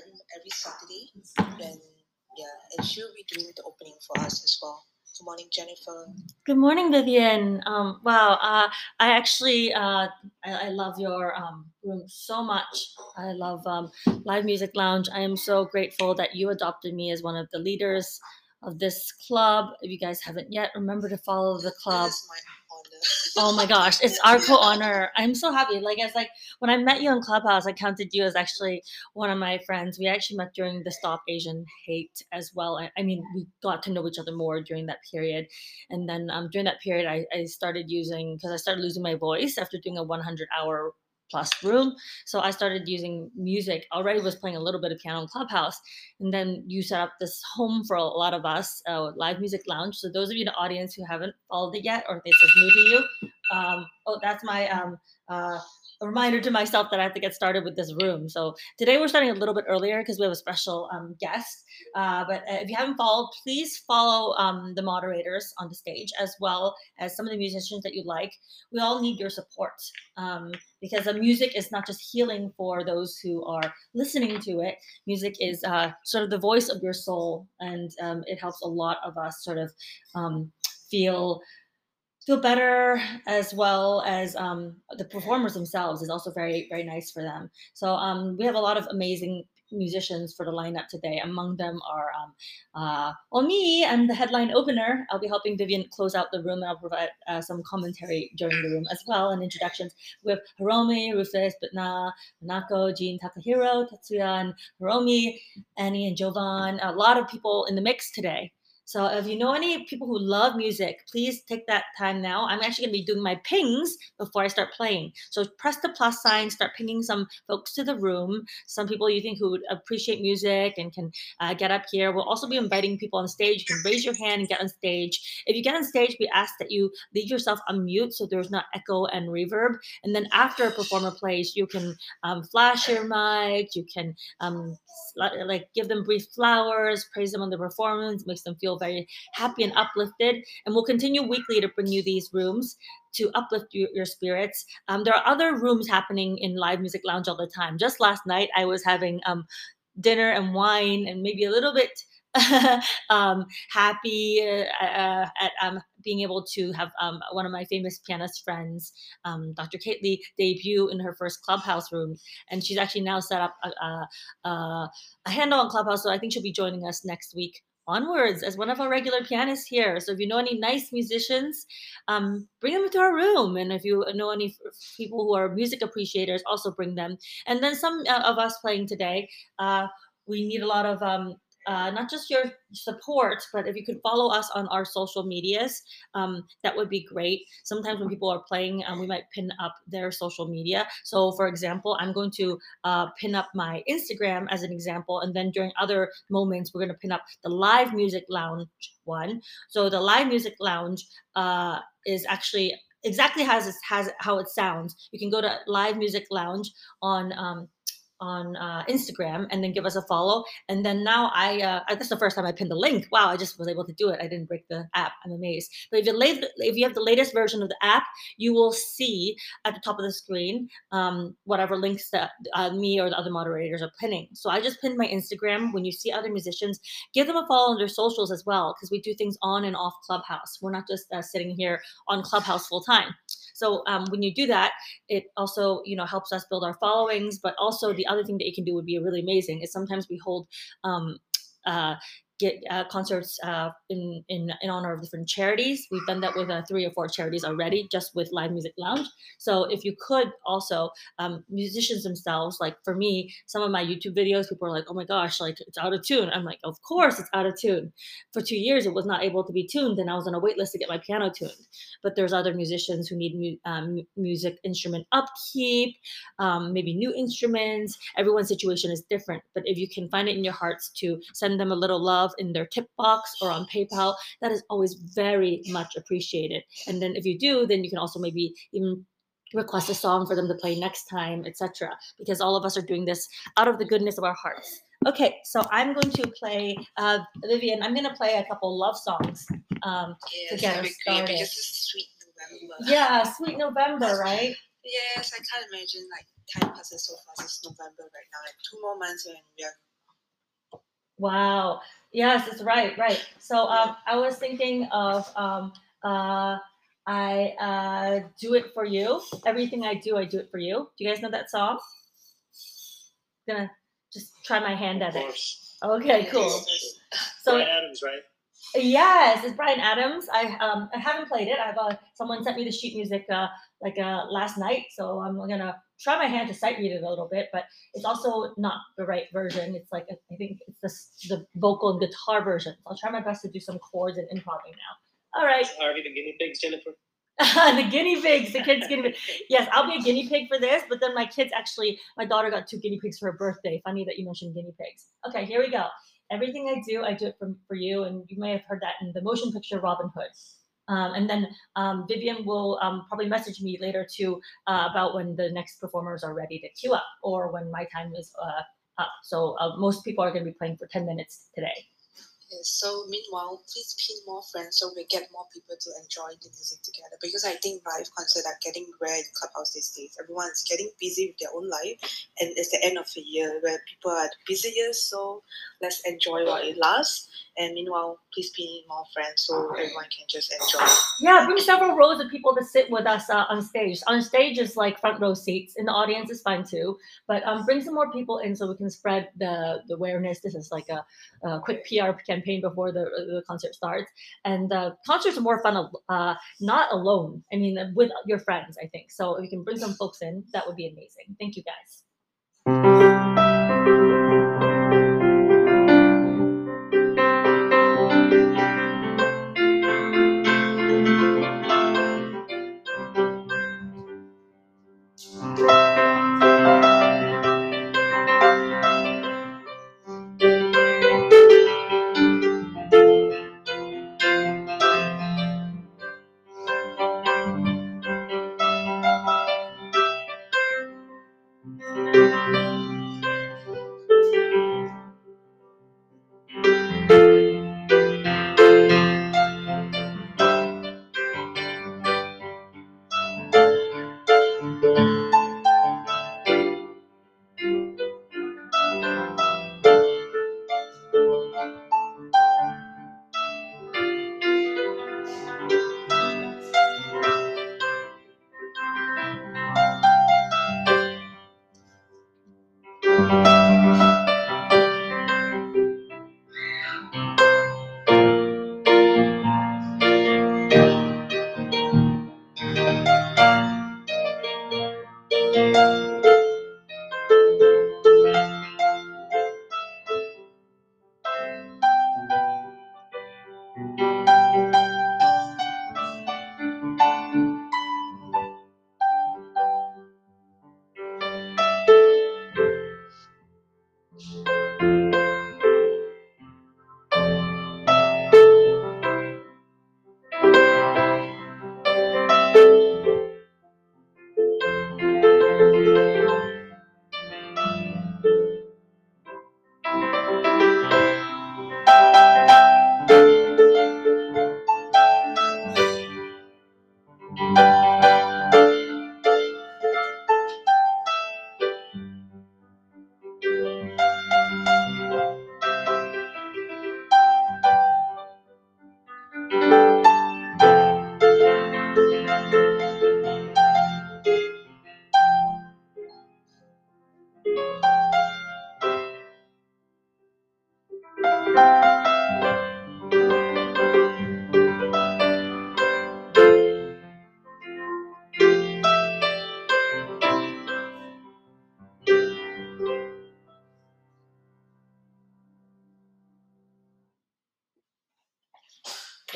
every every Saturday. Then yeah, and she'll be doing the opening for us as well. Good morning, Jennifer. Good morning, Vivian. Um, wow, uh, I actually uh, I, I love your um, room so much. I love um, Live Music Lounge. I am so grateful that you adopted me as one of the leaders of this club. If you guys haven't yet, remember to follow the club. This is my. Oh my gosh, it's our co-honor. I'm so happy. Like it's like when I met you in Clubhouse, I counted you as actually one of my friends. We actually met during the Stop Asian Hate as well. I, I mean, we got to know each other more during that period, and then um, during that period, I, I started using because I started losing my voice after doing a 100 hour plus room. So I started using music. Already was playing a little bit of piano in Clubhouse, and then you set up this home for a lot of us, uh, live music lounge. So those of you in the audience who haven't followed it yet, or if it's new to you, um, oh, that's my um, uh, a reminder to myself that I have to get started with this room. So today we're starting a little bit earlier because we have a special um, guest. Uh, but uh, if you haven't followed, please follow um, the moderators on the stage as well as some of the musicians that you like. We all need your support um, because the music is not just healing for those who are listening to it. Music is uh, sort of the voice of your soul, and um, it helps a lot of us sort of um, feel feel better as well as um, the performers themselves is also very very nice for them. So um, we have a lot of amazing musicians for the lineup today. Among them are um, uh, well me i'm the headline opener. I'll be helping vivian close out the room. And i'll provide uh, some commentary during the room as well and introductions. With hiromi rufus bitna Manako, jean takahiro tatsuya and hiromi annie and jovan. A lot of people in the mix today so if you know any people who love music, please take that time now. I'm actually going to be doing my pings before I start playing. So press the plus sign, start pinging some folks to the room. Some people you think who would appreciate music and can uh, get up here. We'll also be inviting people on stage. You can raise your hand and get on stage. If you get on stage, we ask that you leave yourself on mute so there's not echo and reverb. And then after a performer plays, you can um, flash your mic. You can um, like give them brief flowers, praise them on the performance, makes them feel very happy and uplifted. And we'll continue weekly to bring you these rooms to uplift your, your spirits. Um, there are other rooms happening in Live Music Lounge all the time. Just last night, I was having um, dinner and wine and maybe a little bit um, happy uh, uh, at um, being able to have um, one of my famous pianist friends, um, Dr. Kate debut in her first clubhouse room. And she's actually now set up a, a, a handle on Clubhouse. So I think she'll be joining us next week onwards as one of our regular pianists here. So if you know any nice musicians, um, bring them into our room. And if you know any people who are music appreciators, also bring them. And then some uh, of us playing today, uh, we need a lot of um, uh, not just your support, but if you could follow us on our social medias, um, that would be great. Sometimes when people are playing, um, we might pin up their social media. So, for example, I'm going to uh, pin up my Instagram as an example, and then during other moments, we're going to pin up the live music lounge one. So, the live music lounge uh, is actually exactly as it has how it sounds. You can go to Live Music Lounge on um, on uh, Instagram and then give us a follow. And then now I, uh, that's the first time I pinned the link. Wow, I just was able to do it. I didn't break the app. I'm amazed. But if you, if you have the latest version of the app, you will see at the top of the screen um, whatever links that uh, me or the other moderators are pinning. So I just pinned my Instagram. When you see other musicians, give them a follow on their socials as well because we do things on and off Clubhouse. We're not just uh, sitting here on Clubhouse full time. So um, when you do that, it also you know helps us build our followings, but also the other thing that you can do would be really amazing is sometimes we hold um, uh, get uh, concerts uh, in, in in honor of different charities. We've done that with uh, three or four charities already, just with Live Music Lounge. So if you could also um, musicians themselves, like for me, some of my YouTube videos, people are like, "Oh my gosh, like it's out of tune." I'm like, "Of course it's out of tune." For two years, it was not able to be tuned, and I was on a wait list to get my piano tuned. But there's other musicians who need mu- um, music instrument upkeep, um, maybe new instruments. Everyone's situation is different, but if you can find it in your hearts to send them a little love in their tip box or on PayPal. That is always very much appreciated. And then if you do, then you can also maybe even request a song for them to play next time, etc. Because all of us are doing this out of the goodness of our hearts. Okay, so I'm going to play uh, Vivian. I'm going to play a couple love songs um, Yes, to get us great started. sweet November. Yeah, sweet November, right? Yes, I can't imagine like time passes so fast. It's November right now, and two more months, and Wow. Yes, it's right, right. So um, I was thinking of um, uh, I uh, do it for you. Everything I do, I do it for you. Do you guys know that song? I'm Gonna just try my hand Of at it. Okay, cool. So Bryan Adams, right? Yes, it's Bryan Adams. I um I haven't played it. I've uh, someone sent me the sheet music uh like uh last night, so I'm gonna try my hand to sight read it a little bit. But it's also not the right version. It's like I think it's the the vocal and guitar version. So I'll try my best to do some chords and improvising now. All right, Are we the guinea pigs, Jennifer? the guinea pigs, the kids guinea pigs. Yes, I'll be a guinea pig for this. But then my kids actually, my daughter got two guinea pigs for her birthday. Funny that you mentioned guinea pigs. Okay, here we go. Everything I do, I do it for, for you, and you may have heard that in the motion picture Robin Hood. Um, and then um, Vivian will um, probably message me later too uh, about when the next performers are ready to queue up or when my time is uh, up. So uh, most people are going to be playing for 10 minutes today. So meanwhile, please pin more friends so we get more people to enjoy the music together. Because I think live concerts are getting rare in Clubhouse these days. Everyone's getting busy with their own life, and it's the end of the year where people are the busiest. So let's enjoy while it lasts. And meanwhile, please pin more friends so everyone can just enjoy. Yeah, bring several rows of people to sit with us uh, on stage. On stage is like front row seats. In the audience is fine too. But um, bring some more people in so we can spread the, the awareness. This is like a, a quick PR campaign before the, the concert starts. And uh, concerts are more fun, uh, not alone. I mean, with your friends, I think. So if you can bring some folks in, that would be amazing. Thank you guys.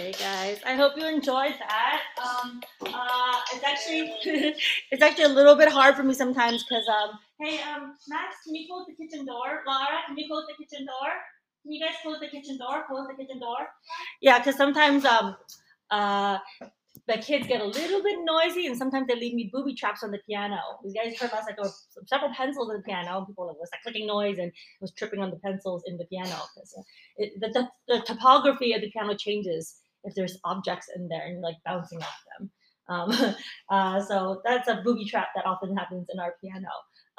Okay, guys. I hope you enjoyed that. Um, uh, it's actually it's actually a little bit hard for me sometimes because um, hey, um, Max, can you close the kitchen door? Laura, can you close the kitchen door? Can you guys close the kitchen door? Close the kitchen door. Yeah, because sometimes um, uh, the kids get a little bit noisy, and sometimes they leave me booby traps on the piano. You guys heard last night there several pencils in the piano. and People like was like clicking noise and was tripping on the pencils in the piano because uh, the, the, the topography of the piano changes if there's objects in there and you're like bouncing off them. Um, uh, so that's a booby trap that often happens in our piano.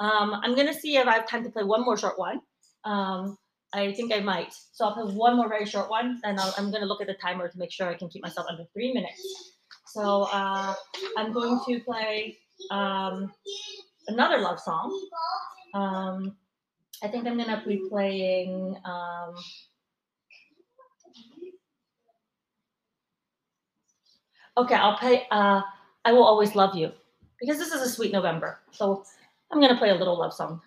Um, I'm gonna see if I have time to play one more short one. Um, I think I might. So I'll play one more very short one, and i am gonna look at the timer to make sure I can keep myself under three minutes. So uh, I'm going to play um, another love song. Um, I think I'm gonna be playing. Okay, I'll play. Uh, I will always love you because this is a sweet November. So I'm gonna play a little love song.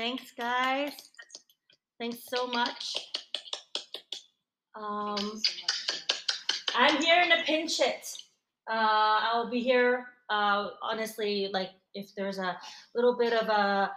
Thanks, guys. Thanks so much. Um, I'm here in a pinch it. Uh, I'll be here, uh, honestly, like if there's a little bit of a,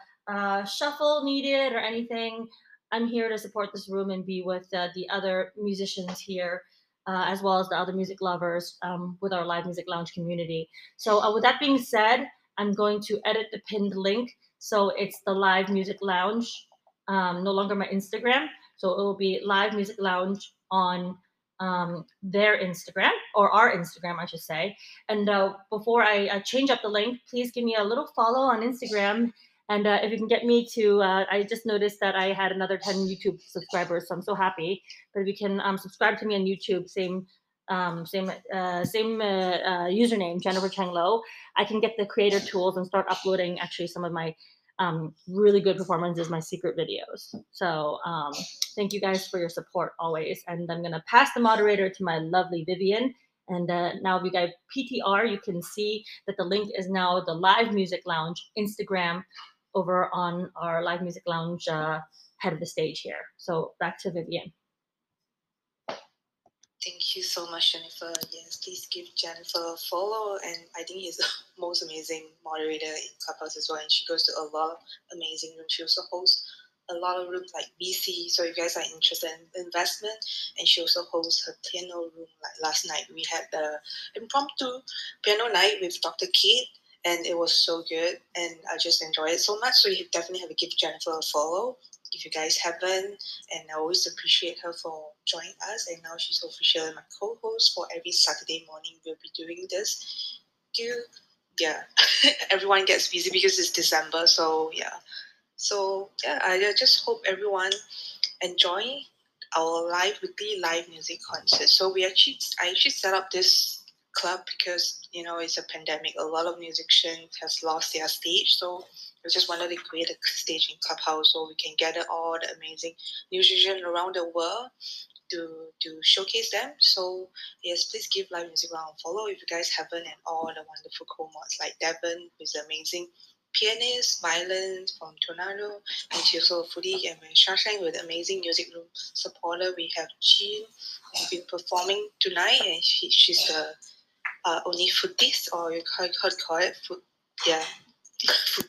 shuffle needed or anything, I'm here to support this room and be with uh, the other musicians here. Uh, as well as the other music lovers um, with our live music lounge community. So, uh, with that being said, I'm going to edit the pinned link so it's the Live Music Lounge, um, no longer my Instagram. So it will be Live Music Lounge on um, their Instagram or our Instagram, I should say. And uh, before I change up the link, please give me a little follow on Instagram. And uh, if you can get me to, uh, I just noticed that I had another 10 YouTube subscribers, so I'm so happy. But if you can um, subscribe to me on YouTube, same um, same uh, same uh, uh, username, Jennifer Chang Lo, I can get the creator tools and start uploading actually some of my um, really good performances, my secret videos. So um, thank you guys for your support always. And I'm gonna pass the moderator to my lovely Vivian. And uh, now if you guys PTR, you can see that the link is now the Live Music Lounge Instagram over on our Live Music Lounge uh, head of the stage here. So back to Vivian. Thank you so much, Jennifer. Yes, please give Jennifer a follow. And I think he's the most amazing moderator in Clubhouse as well. And she goes to a lot of amazing rooms. She also hosts a lot of rooms like BC. So if you guys are interested in investment, and she also hosts her piano room. Like last night, we had the impromptu piano night with Dr. Kate, and it was so good. And I just enjoyed it so much. So you definitely have to give Jennifer a follow if you guys haven't. And I always appreciate her for joining us. And now she's officially my co-host for every Saturday morning. We'll be doing this. Do yeah, everyone gets busy because it's December. So yeah, so yeah, I just hope everyone enjoy our live weekly live music concert. So we actually, I actually set up this club because you know it's a pandemic. A lot of musicians has lost their stage, so We just wanted to create a stage in Clubhouse so we can gather all the amazing musicians around the world to to showcase them. So yes, please give Live Music Round follow if you guys haven't, and all the wonderful co-mods like Devon, who's amazing pianist, violin from Toronto, and she's also foodie, and Shashang with amazing music room supporter. We have Jean, who's been performing tonight, and she, she's the uh, only foodist, or you call, call, it food, yeah,